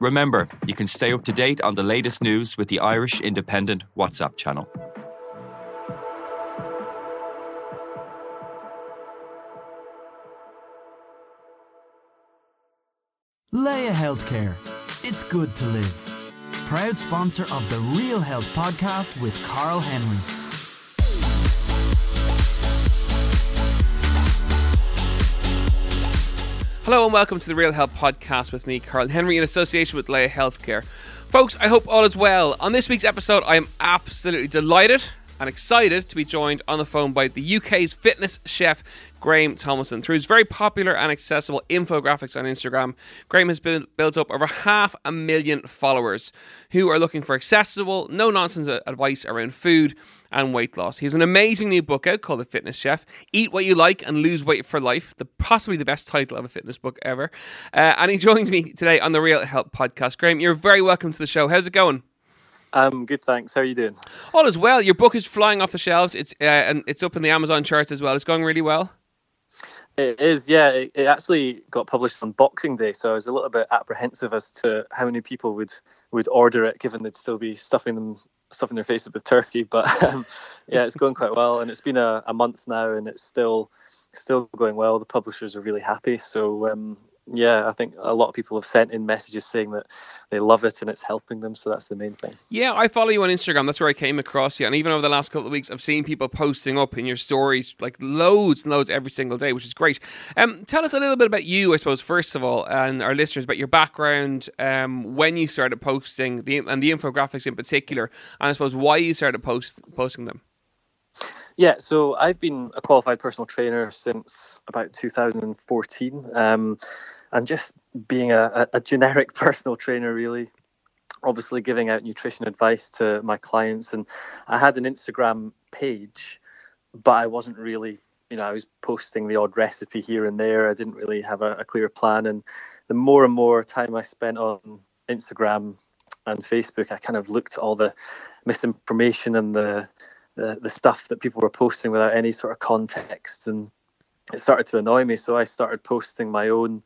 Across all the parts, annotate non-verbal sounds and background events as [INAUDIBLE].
Remember, you can stay up to date on the latest news with the Irish Independent WhatsApp channel. Laya Healthcare. It's good to live. Proud sponsor of the Real Health podcast with Karl Henry. Hello and welcome to the Real Health podcast with me, Karl Henry, in association with Laya Healthcare. Folks, I hope all is well. On this week's episode, I am absolutely delighted and excited to be joined on the phone by the UK's fitness chef, Graeme Tomlinson. Through his very popular and accessible infographics on Instagram, Graeme has been, built up over half a million followers who are looking for accessible, no nonsense advice around food and weight loss. He has an amazing new book out called The Fitness Chef Eat What You Like and Lose Weight for Life, the possibly the best title of a fitness book ever. Uh, and he joins me today on the Real Health podcast. Graeme, you're very welcome to the show. How's it going? Um, good, thanks. How are you doing? All is well. Your book is flying off the shelves. It's uh, and it's up in the Amazon charts as well. It's going really well. It is, yeah. It, it, actually got published on Boxing Day, so I was a little bit apprehensive as to how many people would would order it, given they'd still be stuffing them stuffing their faces with turkey. But [LAUGHS] um, yeah, it's going quite well, and it's been a, a month now, and it's still still going well. The publishers are really happy, so um, yeah, I think a lot of people have sent in messages saying that they love it and it's helping them. So that's the main thing. Yeah, I follow you on Instagram. That's where I came across you. And even over the last couple of weeks, I've seen people posting up in your stories like loads and loads every single day, which is great. Um, tell us a little bit about you, I suppose, first of all, and our listeners about your background, um, when you started posting the and the infographics in particular, and I suppose why you started post posting them. Yeah, so I've been a qualified personal trainer since about 2014. Um, and just being a, a generic [LAUGHS] personal trainer, really. Obviously, giving out nutrition advice to my clients, and I had an Instagram page, but I wasn't really, you know, I was posting the odd recipe here and there. I didn't really have a, a clear plan, and the more and more time I spent on Instagram and Facebook, I kind of looked at all the misinformation and the, the the stuff that people were posting without any sort of context, and it started to annoy me. So I started posting my own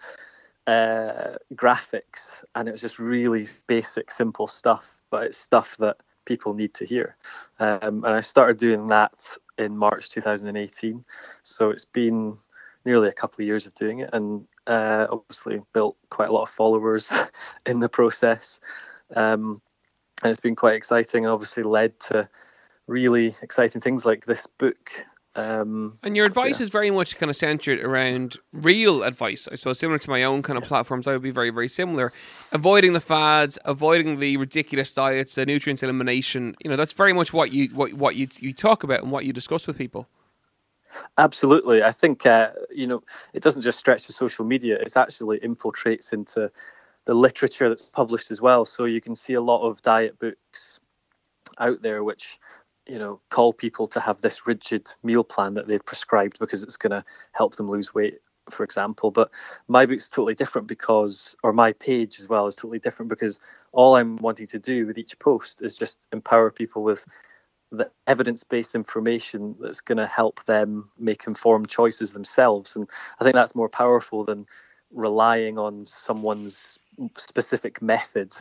uh, graphics, and it was just really basic, simple stuff, but it's stuff that people need to hear. Um, and I started doing that in March 2018. So it's been nearly a couple of years of doing it, and uh, obviously built quite a lot of followers [LAUGHS] in the process. Um, and it's been quite exciting. and Obviously, led to really exciting things like this book um, and your advice yeah. is very much kind of centered around real advice, I suppose, similar to my own kind of platforms. I would be very, very similar. Avoiding the fads, avoiding the ridiculous diets, the nutrient elimination. You know, that's very much what you what what you you talk about and what you discuss with people. Absolutely, I think uh, you know it doesn't just stretch to social media; it actually infiltrates into the literature that's published as well. So you can see a lot of diet books out there which you know, call people to have this rigid meal plan that they've prescribed because it's going to help them lose weight, for example. But my book's totally different because, or my page as well is totally different because all I'm wanting to do with each post is just empower people with the evidence-based information that's going to help them make informed choices themselves. And I think that's more powerful than relying on someone's specific method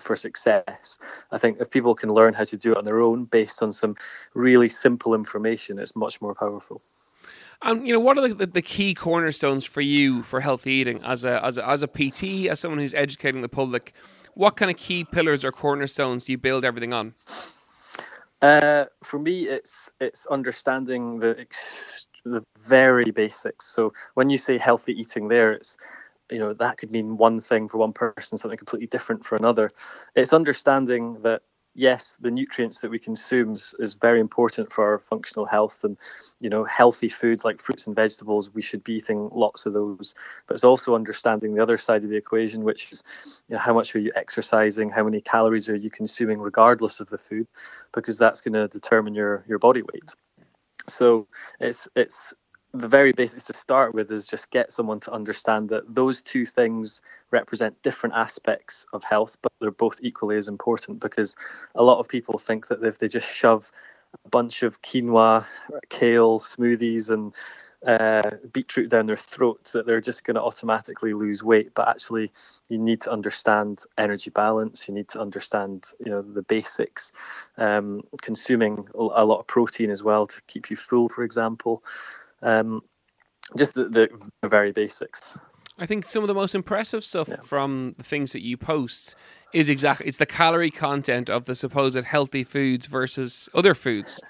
for success. I think if people can learn how to do it on their own based on some really simple information, it's much more powerful. And you know, what are the, the, key cornerstones for you for healthy eating as a, as a as a PT, as someone who's educating the public? What kind of key pillars or cornerstones do you build everything on? Uh, for me, it's it's understanding the the very basics. So when you say healthy eating, there it's you know that could mean one thing for one person something completely different for another. It's understanding that yes the nutrients that we consume is, is, very important for our functional health and you know healthy foods like fruits and vegetables we should be eating lots of those. But it's also understanding the other side of the equation which is you know, how much are you exercising how many calories are you consuming regardless of the food because that's going to determine your your body weight. So it's it's the very basics to start with is just get someone to understand that those two things represent different aspects of health, but they're both equally as important because a lot of people think that if they just shove a bunch of quinoa, kale smoothies, and uh, beetroot down their throat that they're just going to automatically lose weight. But actually, you need to understand energy balance. You need to understand, you know, the basics. Um, consuming a lot of protein as well to keep you full, for example. Um, just the, the, the, very basics. I think some of the most impressive stuff yeah. from the things that you post is exactly it's the calorie content of the supposed healthy foods versus other foods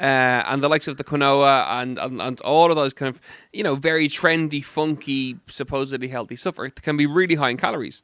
uh, and the likes of the quinoa and, and, and all of those kind of you know very trendy, funky, supposedly healthy stuff can be really high in calories.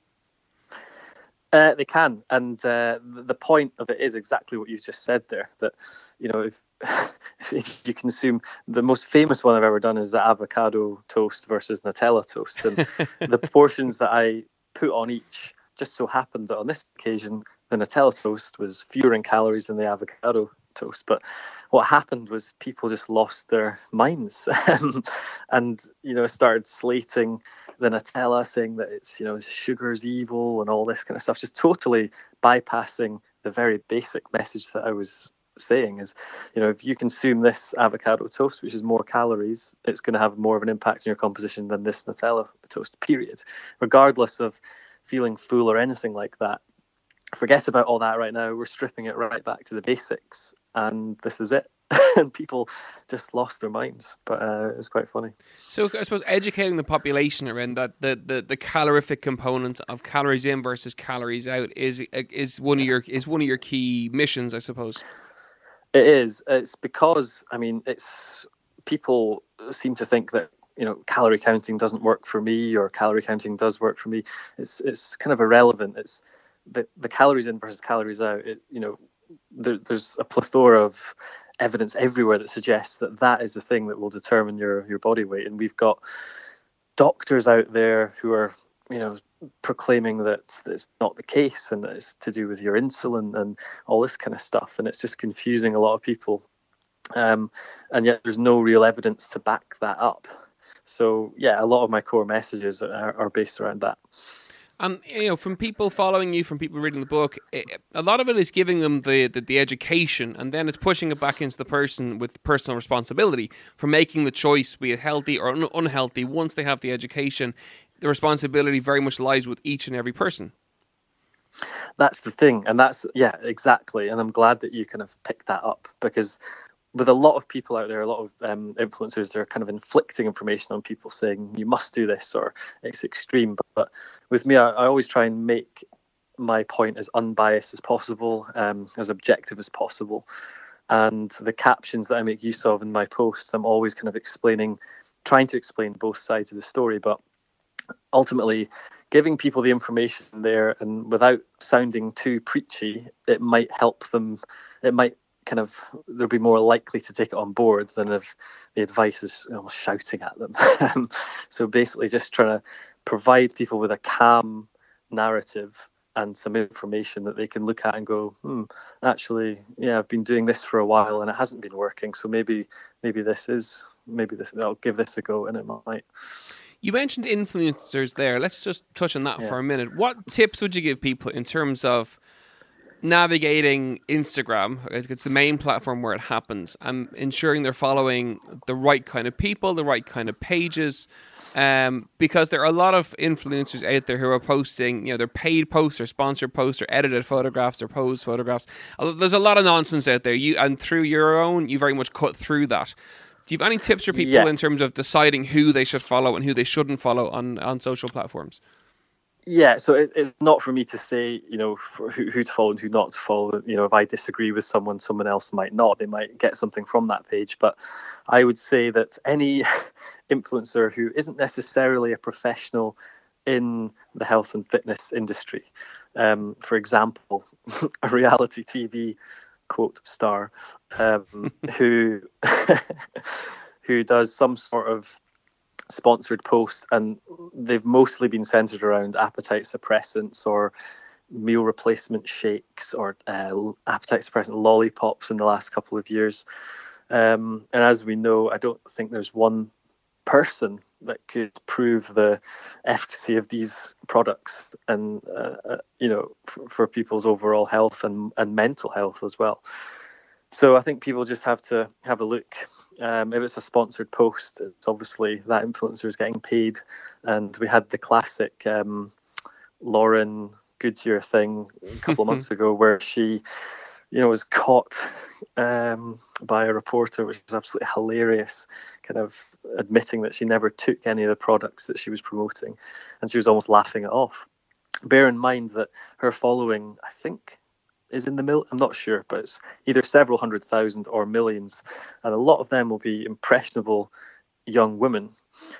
Uh, they can, and uh, the point of it is exactly what you just said there. That you know, if, [LAUGHS] if you consume the most famous one I've ever done is the avocado toast versus Nutella toast, and [LAUGHS] the portions that I put on each just so happened that on this occasion the Nutella toast was fewer in calories than the avocado toast. But what happened was people just lost their minds [LAUGHS] and you know started slating the Nutella, saying that it's you know sugar's evil and all this kind of stuff, just totally bypassing the very basic message that I was saying is you know if you consume this avocado toast which is more calories it's going to have more of an impact on your composition than this nutella toast period regardless of feeling full or anything like that forget about all that right now we're stripping it right back to the basics and this is it. [LAUGHS] and people just lost their minds. But uh, it was quite funny. So I suppose educating the population around that the, the, the calorific component of calories in versus calories out is is one of your is one of your key missions, I suppose. It is. It's because I mean, it's people seem to think that you know calorie counting doesn't work for me or calorie counting does work for me. It's it's kind of irrelevant. It's the the calories in versus calories out. It you know there, there's a plethora of evidence everywhere that suggests that that is the thing that will determine your your body weight. And we've got doctors out there who are you know proclaiming that it's not the case and that it's to do with your insulin and all this kind of stuff. And it's just confusing a lot of people. Um, and yet there's no real evidence to back that up. So yeah a lot of my core messages are, are based around that um, you know, from people following you, from people reading the book, it, a lot of it is giving them the, the, the education, and then it's pushing it back into the person with personal responsibility for making the choice, be it healthy or un- unhealthy. Once they have the education, the responsibility very much lies with each and every person. That's the thing, and that's yeah, exactly. And I'm glad that you kind of picked that up because with a lot of people out there, a lot of um, influencers, they're kind of inflicting information on people saying you must do this or it's extreme. But, but with me, I, I, always try and make my point as unbiased as possible, um, as objective as possible. And the captions that I make use of in my posts, I'm always kind of explaining, trying to explain both sides of the story, but ultimately giving people the information there and without sounding too preachy, it might help them. It might kind of they'll be more likely to take it on board than if the advice is shouting at them. [LAUGHS] so basically, just trying to provide people with a calm narrative and some information that they can look at and go, hmm, actually, yeah, I've been doing this for a while and it hasn't been working. So maybe, maybe this is, maybe this, I'll give this a go and it might. You mentioned influencers there. Let's just touch on that yeah. for a minute. What tips would you give people in terms of navigating Instagram, it's the main platform where it happens, and ensuring they're following the right kind of people, the right kind of pages. Um, because there are a lot of influencers out there who are posting, you know, they're paid posts or sponsored posts or edited photographs or posed photographs. There's a lot of nonsense out there. You and through your own, you very much cut through that. Do you have any tips for people yes. in terms of deciding who they should follow and who they shouldn't follow on, on social platforms? Yeah, so it, it's not for me to say, you know, who, who to follow and who not to follow. You know, if I disagree with someone, someone else might not. They might get something from that page. But I would say that any [LAUGHS] influencer who isn't necessarily a professional in the health and fitness industry, um, for example, [LAUGHS] a reality TV quote star um, [LAUGHS] who who does some sort of sponsored posts, and they've mostly been centered around appetite suppressants or meal replacement shakes or uh, appetite suppressant lollipops in the last couple of years. Um, and as we know, I don't think there's one person that could prove the efficacy of these products and uh, uh, you know for, for, people's overall health and, and mental health as well so i think people just have to have a look Um, if it's a sponsored post, it's obviously that influencer is getting paid. And we had the classic um, Lauren Goodger thing a couple of months [LAUGHS] ago where she, you know, was caught um, by a reporter, which was absolutely hilarious, kind of admitting that she never took any of the products that she was promoting. And she was almost laughing it off. Bear in mind that her following, I think, is in the mill. I'm not sure, but it's either several hundred thousand or millions, and a lot of them will be impressionable young women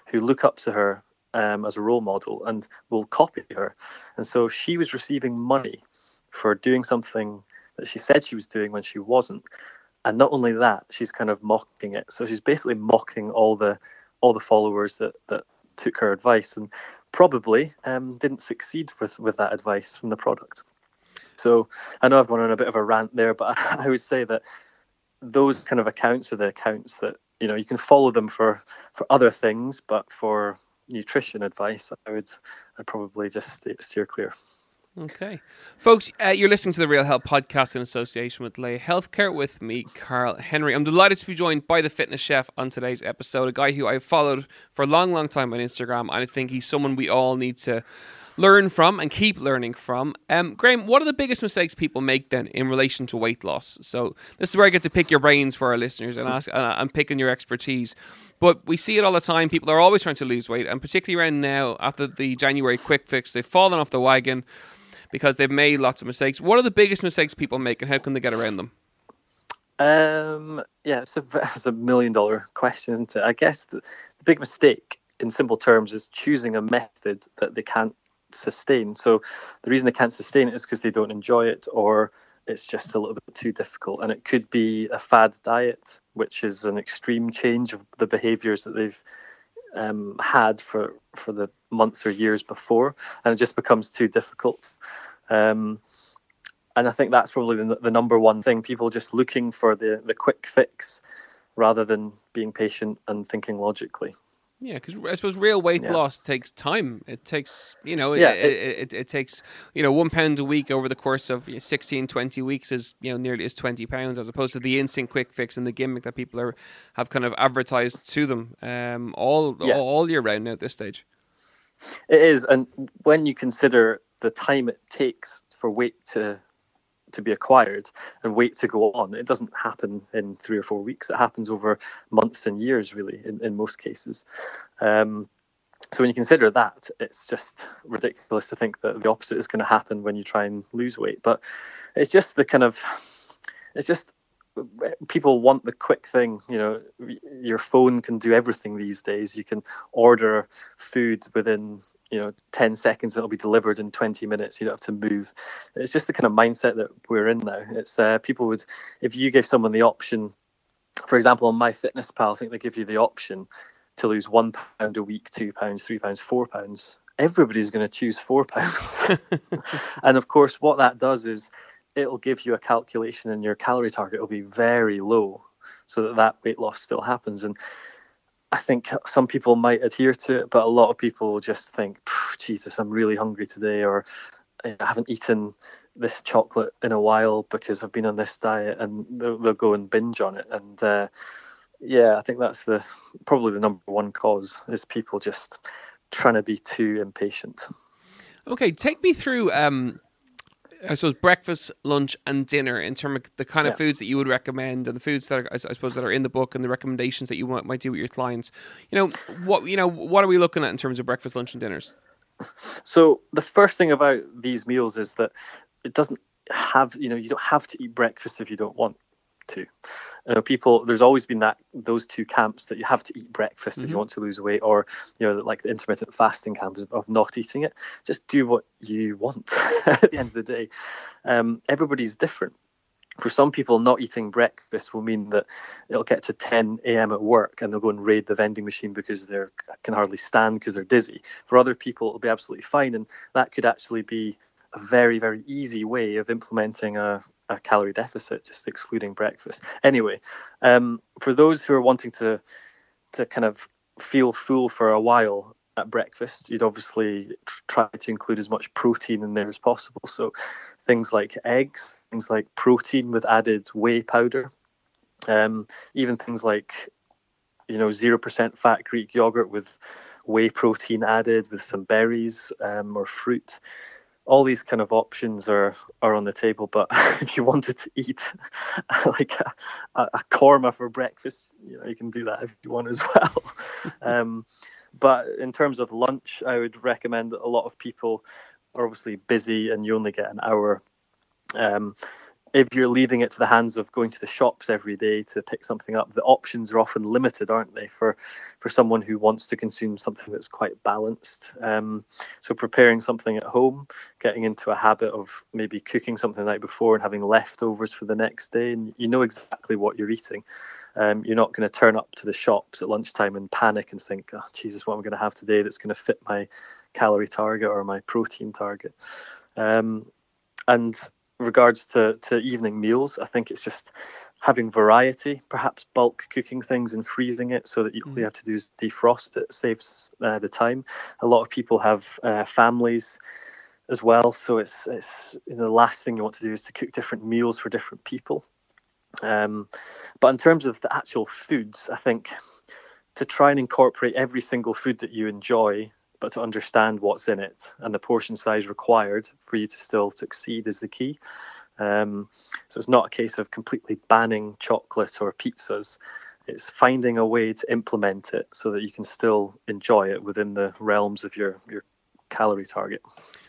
who look up to her um, as a role model and will copy her. And so she was receiving money for doing something that she said she was doing when she wasn't. And not only that, she's kind of mocking it. So she's basically mocking all the all the followers that that took her advice and probably um, didn't succeed with with that advice from the product. So I know I've gone on a bit of a rant there, but [LAUGHS] I would say that those kind of accounts are the accounts that you know you can follow them for for other things, but for nutrition advice, I would I'd probably just steer clear. Okay. Folks, uh, you're listening to the Real Health podcast in association with Laya Healthcare with me, Karl Henry. I'm delighted to be joined by the fitness chef on today's episode, a guy who I've followed for a long, long time on Instagram, and I think he's someone we all need to learn from and keep learning from. Um, Graeme, what are the biggest mistakes people make then in relation to weight loss? So this is where I get to pick your brains for our listeners and ask, and I'm picking your expertise. But we see it all the time. People are always trying to lose weight, and particularly around now after the January quick fix, they've fallen off the wagon because they've made lots of mistakes. What are the biggest mistakes people make, and how can they get around them? Um, yeah, it's a, [LAUGHS] it's a million dollar question, isn't it? I guess the, the big mistake, in simple terms, is choosing a method that they can't sustain. So the reason they can't sustain it is because they don't enjoy it or it's just a little bit too difficult. And it could be a fad diet, which is an extreme change of the behaviors that they've um, had for, for the months or years before, and it just becomes too difficult. Um, and I think that's probably the, the number one thing people just looking for the, the quick fix rather than being patient and thinking logically. Yeah, because I suppose real weight yeah. loss takes time. It takes, you know, yeah, it, it, it, it, takes, you know, one pound a week over the course of 16, 20 weeks is, you know, nearly is 20 pounds as opposed to the instant quick fix and the gimmick that people are have kind of advertised to them um, all, yeah. all, all year round now at this stage. It is. And when you consider the time it takes for weight to to be acquired and wait to go on. It doesn't happen in three or four weeks. It happens over months and years, really, in, in most cases. Um, so when you consider that, it's just ridiculous to think that the opposite is going to happen when you try and lose weight. But it's just the kind of, it's just people want the quick thing you know your phone can do everything these days. You can order food within you know 10 seconds it'll be delivered in 20 minutes. You don't have to move. It's just the kind of mindset that we're in now. It's uh, people would if you gave someone the option for example on MyFitnessPal i think they give you the option to lose one pound a week two pounds three pounds four pounds. Everybody's going to choose four pounds. [LAUGHS] And of course what that does is it'll give you a calculation and your calorie target will be very low so that that weight loss still happens and I think some people might adhere to it, but a lot of people just think, Jesus, I'm really hungry today, or I haven't eaten this chocolate in a while because I've been on this diet, and they'll, they'll go and binge on it. And uh, yeah, I think that's the probably the number one cause is people just trying to be too impatient. Okay, take me through um, I suppose breakfast, lunch, and dinner in terms of the kind of yeah. foods that you would recommend and the foods that are, I suppose that are in the book and the recommendations that you might, might do with your clients. You know what you know what are we looking at in terms of breakfast, lunch, and dinners? So the first thing about these meals is that it doesn't have you know you don't have to eat breakfast if you don't want to. You know, people, there's always been that those two camps that you have to eat breakfast mm-hmm. if you mm-hmm. want to lose weight, or you know, like the intermittent fasting camp of not eating it. Just do what you want [LAUGHS] at the end of the day. Um, everybody's different. For some people, not eating breakfast will mean that it'll get to 10 a.m. at work and they'll go and raid the vending machine because they can hardly stand because they're dizzy. For other people, it'll be absolutely fine, and that could actually be a very, very easy way of implementing a, a calorie deficit, just excluding breakfast. Anyway, um, for those who are wanting to to kind of feel full for a while at breakfast, you'd obviously try to include as much protein in there as possible. So things like eggs, things like protein with added whey powder, um, even things like you know, 0% fat Greek yogurt with whey protein added with some berries um, or fruit. All these kind of options are are on the table. But [LAUGHS] if you wanted to eat [LAUGHS] like a, a korma for breakfast, you know, you can do that if you want as [LAUGHS] well. um, but in terms of lunch, I would recommend that a lot of people are obviously busy and you only get an hour. Um, if you're leaving it to the hands of going to the shops every day to pick something up, the options are often limited, aren't they, for for someone who wants to consume something that's quite balanced. Um, so preparing something at home, getting into a habit of maybe cooking something the night before and having leftovers for the next day, and you know exactly what you're eating. Um, you're not going to turn up to the shops at lunchtime and panic and think, "Oh, Jesus, what am I going to have today that's going to fit my calorie target or my protein target?" Um, and regards to, to evening meals, I think it's just having variety, perhaps bulk cooking things and freezing it so that you, all you have to do is defrost it, saves uh, the time. A lot of people have uh, families as well, so it's it's you know, the last thing you want to do is to cook different meals for different people. Um, but in terms of the actual foods, I think to try and incorporate every single food that you enjoy but to understand what's in it and the portion size required for you to still succeed is the key. Um, so it's not a case of completely banning chocolate or pizzas. It's finding a way to implement it so that you can still enjoy it within the realms of your, your calorie target.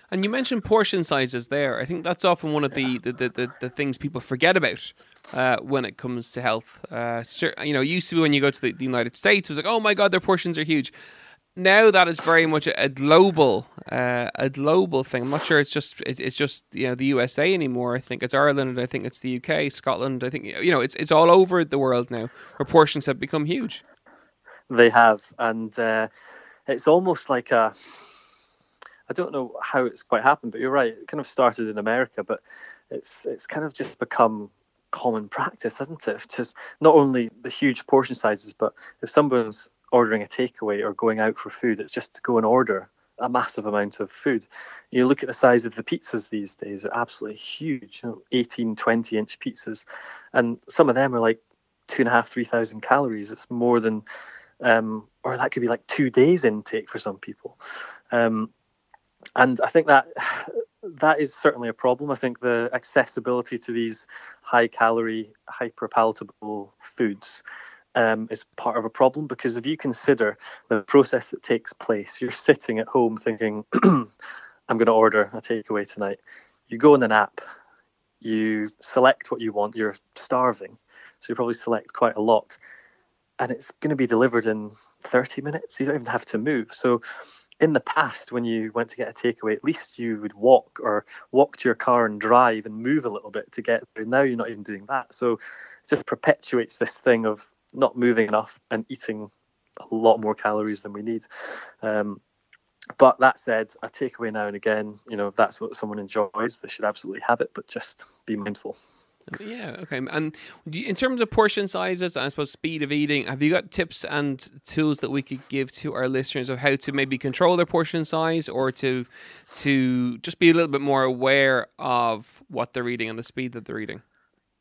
And you mentioned portion sizes there. I think that's often one of the, the, the, the, the things people forget about uh, when it comes to health. Uh, you know, used to be when you go to the, the United States, it was like, oh my God, their portions are huge now that is very much a, global uh, a global thing. I'm not sure it's just it, it's just you know the USA anymore. I think it's Ireland. and I think it's the UK, Scotland. I think you know it's it's all over the world now. Proportions have become huge. They have, and uh, it's almost like a. I don't know how it's quite happened, but you're right. It kind of started in America, but it's it's kind of just become common practice, hasn't it? Just not only the huge portion sizes, but if someone's ordering a takeaway or going out for food. It's just to go and order a massive amount of food. You look at the size of the pizzas these days, they're absolutely huge, you know, 18, 20 inch pizzas. And some of them are like two and a half, two and a half, three thousand calories. It's more than, um, or that could be like two days intake for some people. Um, and I think that [SIGHS] that is certainly a problem. I think the accessibility to these high calorie, hyper palatable foods um, is part of a problem because if you consider the process that takes place, you're sitting at home thinking, [CLEARS THROAT] I'm going to order a takeaway tonight. You go on an app, you select what you want, you're starving, so you probably select quite a lot, and it's going to be delivered in 30 minutes. You don't even have to move. So, in the past, when you went to get a takeaway, at least you would walk or walk to your car and drive and move a little bit to get there. Now you're not even doing that. So, it just perpetuates this thing of not moving enough and eating a lot more calories than we need. Um, but that said, a takeaway now and again, you know, if that's what someone enjoys, they should absolutely have it, but just be mindful. Yeah, okay. And in terms of portion sizes, I suppose speed of eating, have you got tips and tools that we could give to our listeners of how to maybe control their portion size or to to just be a little bit more aware of what they're eating and the speed that they're eating?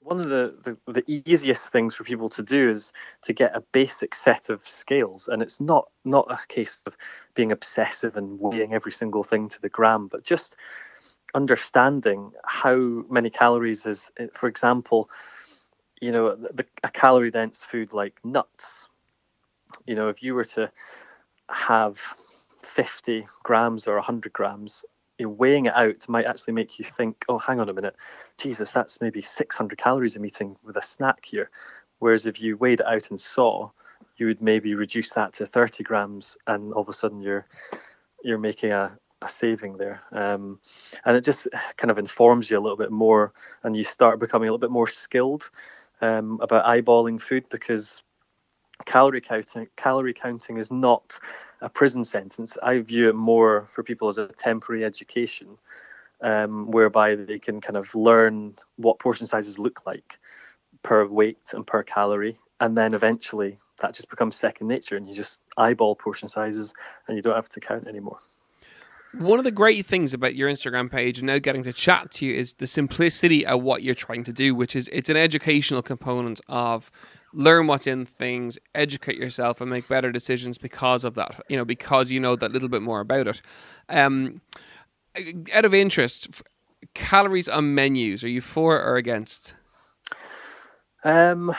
One of the, the, the, easiest things for people to do is to get a basic set of scales. And it's not not a case of being obsessive and weighing every single thing to the gram but just understanding how many calories is for example you know the, a calorie dense food like nuts. You know if you were to have 50 grams or 100 grams you know, weighing it out might actually make you think, oh, hang on a minute, Jesus, that's maybe 600 calories I'm eating with a snack here. Whereas if you weighed it out and saw, you would maybe reduce that to 30 grams, and all of a sudden you're you're making a, a saving there. Um, and it just kind of informs you a little bit more, and you start becoming a little bit more skilled um, about eyeballing food because calorie counting calorie counting is not a prison sentence. I view it more for people as a temporary education, um, whereby they can kind of learn what portion sizes look like per weight and per calorie, and then eventually that just becomes second nature, and you just eyeball portion sizes, and you don't have to count anymore. One of the great things about your Instagram page and now getting to chat to you is the simplicity of what you're trying to do, which is it's an educational component of learn what's in things, educate yourself, and make better decisions because of that. You know, because you know that little bit more about it. Um, out of interest, calories on menus, are you for or against? Um,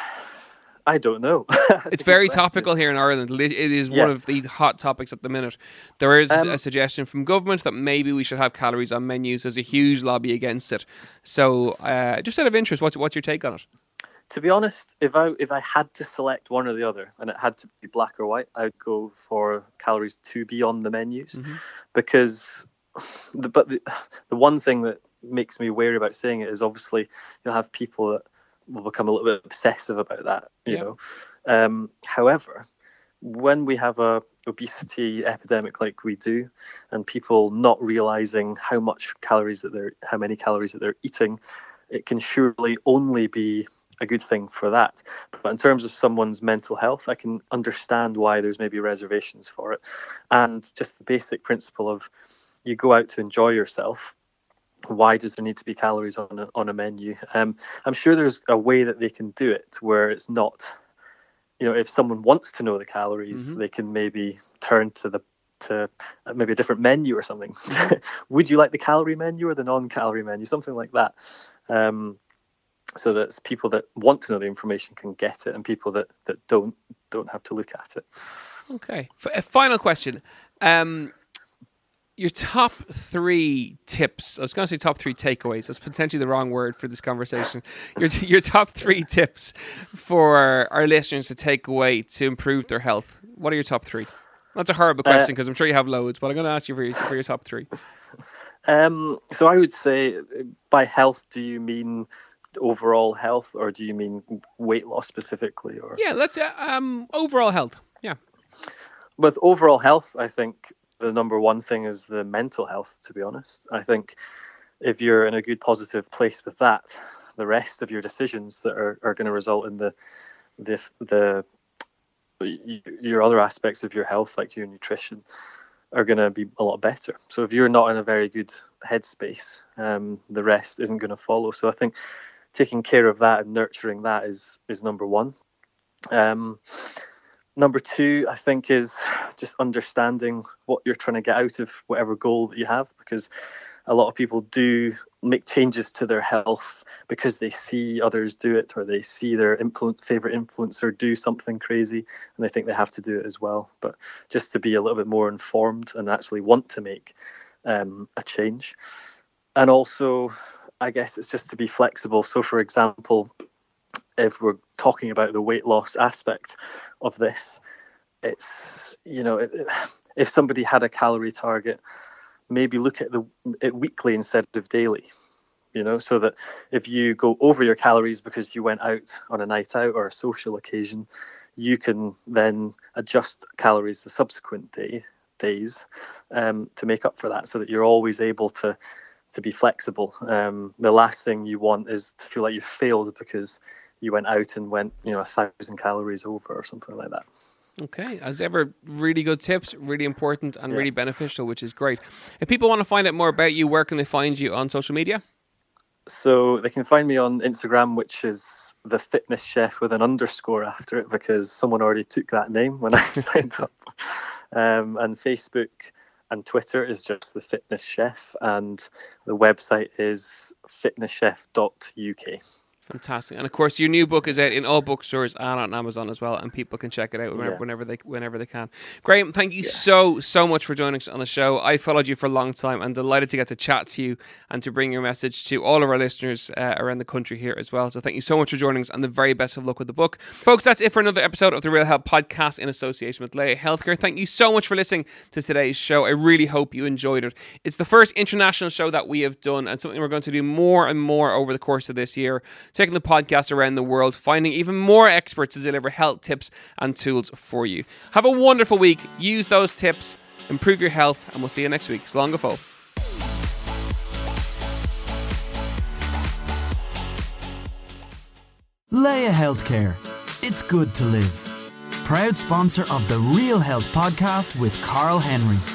I don't know. [LAUGHS] it's very topical here in Ireland. It is yeah. one of the hot topics at the minute. There is um, a suggestion from government that maybe we should have calories on menus. There's a huge lobby against it. So, uh, just out of interest, what's what's your take on it? To be honest, if I if I had to select one or the other, and it had to be black or white, I'd go for calories to be on the menus, mm-hmm. because the, but the, the one thing that makes me wary about saying it is obviously you'll have people that will become a little bit obsessive about that, you yeah. know. Um, however, when we have a obesity epidemic like we do, and people not realizing how much calories that they're, how many calories that they're eating, it can surely only be a good thing for that. But in terms of someone's mental health, I can understand why there's maybe reservations for it, and just the basic principle of you go out to enjoy yourself why does there need to be calories on a, on a menu? Um, I'm sure there's a way that they can do it where it's not, you know, if someone wants to know the calories, mm-hmm. they can maybe turn to the to maybe a different menu or something. [LAUGHS] Would you like the calorie menu or the non-calorie menu? Something like that. Um, so that people that want to know the information can get it, and people that, that don't don't have to look at it. Okay. F- final question. Um, your top three tips. I was going to say top three takeaways. That's potentially the wrong word for this conversation. [LAUGHS] Your your top three tips for our listeners to take away to improve their health. What are your top three? That's a horrible question because uh, I'm sure you have loads, but I'm going to ask you for your, for your top three. [LAUGHS] Um, so I would say, by health, do you mean overall health, or do you mean weight loss specifically? Or yeah, let's uh, um overall health. Yeah. With overall health, I think the number one thing is the mental health. To be honest, I think if you're in a good positive place with that, the rest of your decisions that are, are going to result in the the the your other aspects of your health, like your nutrition, are going to be a lot better. So if you're not in a very good headspace, um, the rest isn't going to follow. So I think taking care of that and nurturing that is is number one. Um, Number two, I think, is just understanding what you're trying to get out of whatever goal that you have, because a lot of people do make changes to their health because they see others do it or they see their influence, favorite influencer do something crazy and they think they have to do it as well. But just to be a little bit more informed and actually want to make um, a change. And also, I guess it's just to be flexible. So, for example, if we're talking about the weight loss aspect of this, it's you know if somebody had a calorie target, maybe look at the it weekly instead of daily. You know, so that if you go over your calories because you went out on a night out or a social occasion, you can then adjust calories the subsequent day days um, to make up for that, so that you're always able to to be flexible. Um, the last thing you want is to feel like you've failed because you went out and went, you know, a thousand calories over or something like that. Okay, as ever, really good tips, really important and yeah. really beneficial, which is great. If people want to find out more about you, where can they find you on social media? So they can find me on Instagram, which is the fitness chef with an underscore after it because someone already took that name when I [LAUGHS] signed up. Um, and Facebook and Twitter is just the fitness chef, and the website is fitnesschef.uk. Fantastic, and of course, your new book is out in all bookstores and on Amazon as well, and people can check it out whenever, yeah. whenever they whenever they can. Graeme, thank you yeah. so so much for joining us on the show. I followed you for a long time, and delighted to get to chat to you and to bring your message to all of our listeners uh, around the country here as well. So, thank you so much for joining us, and the very best of luck with the book, folks. That's it for another episode of the Real Health Podcast in association with Laya Healthcare. Thank you so much for listening to today's show. I really hope you enjoyed it. It's the first international show that we have done, and something we're going to do more and more over the course of this year. Taking the podcast around the world, finding even more experts to deliver health tips and tools for you. Have a wonderful week. Use those tips, improve your health, and we'll see you next week. Slán go Laya Healthcare. It's good to live. Proud sponsor of the Real Health podcast with Karl Henry.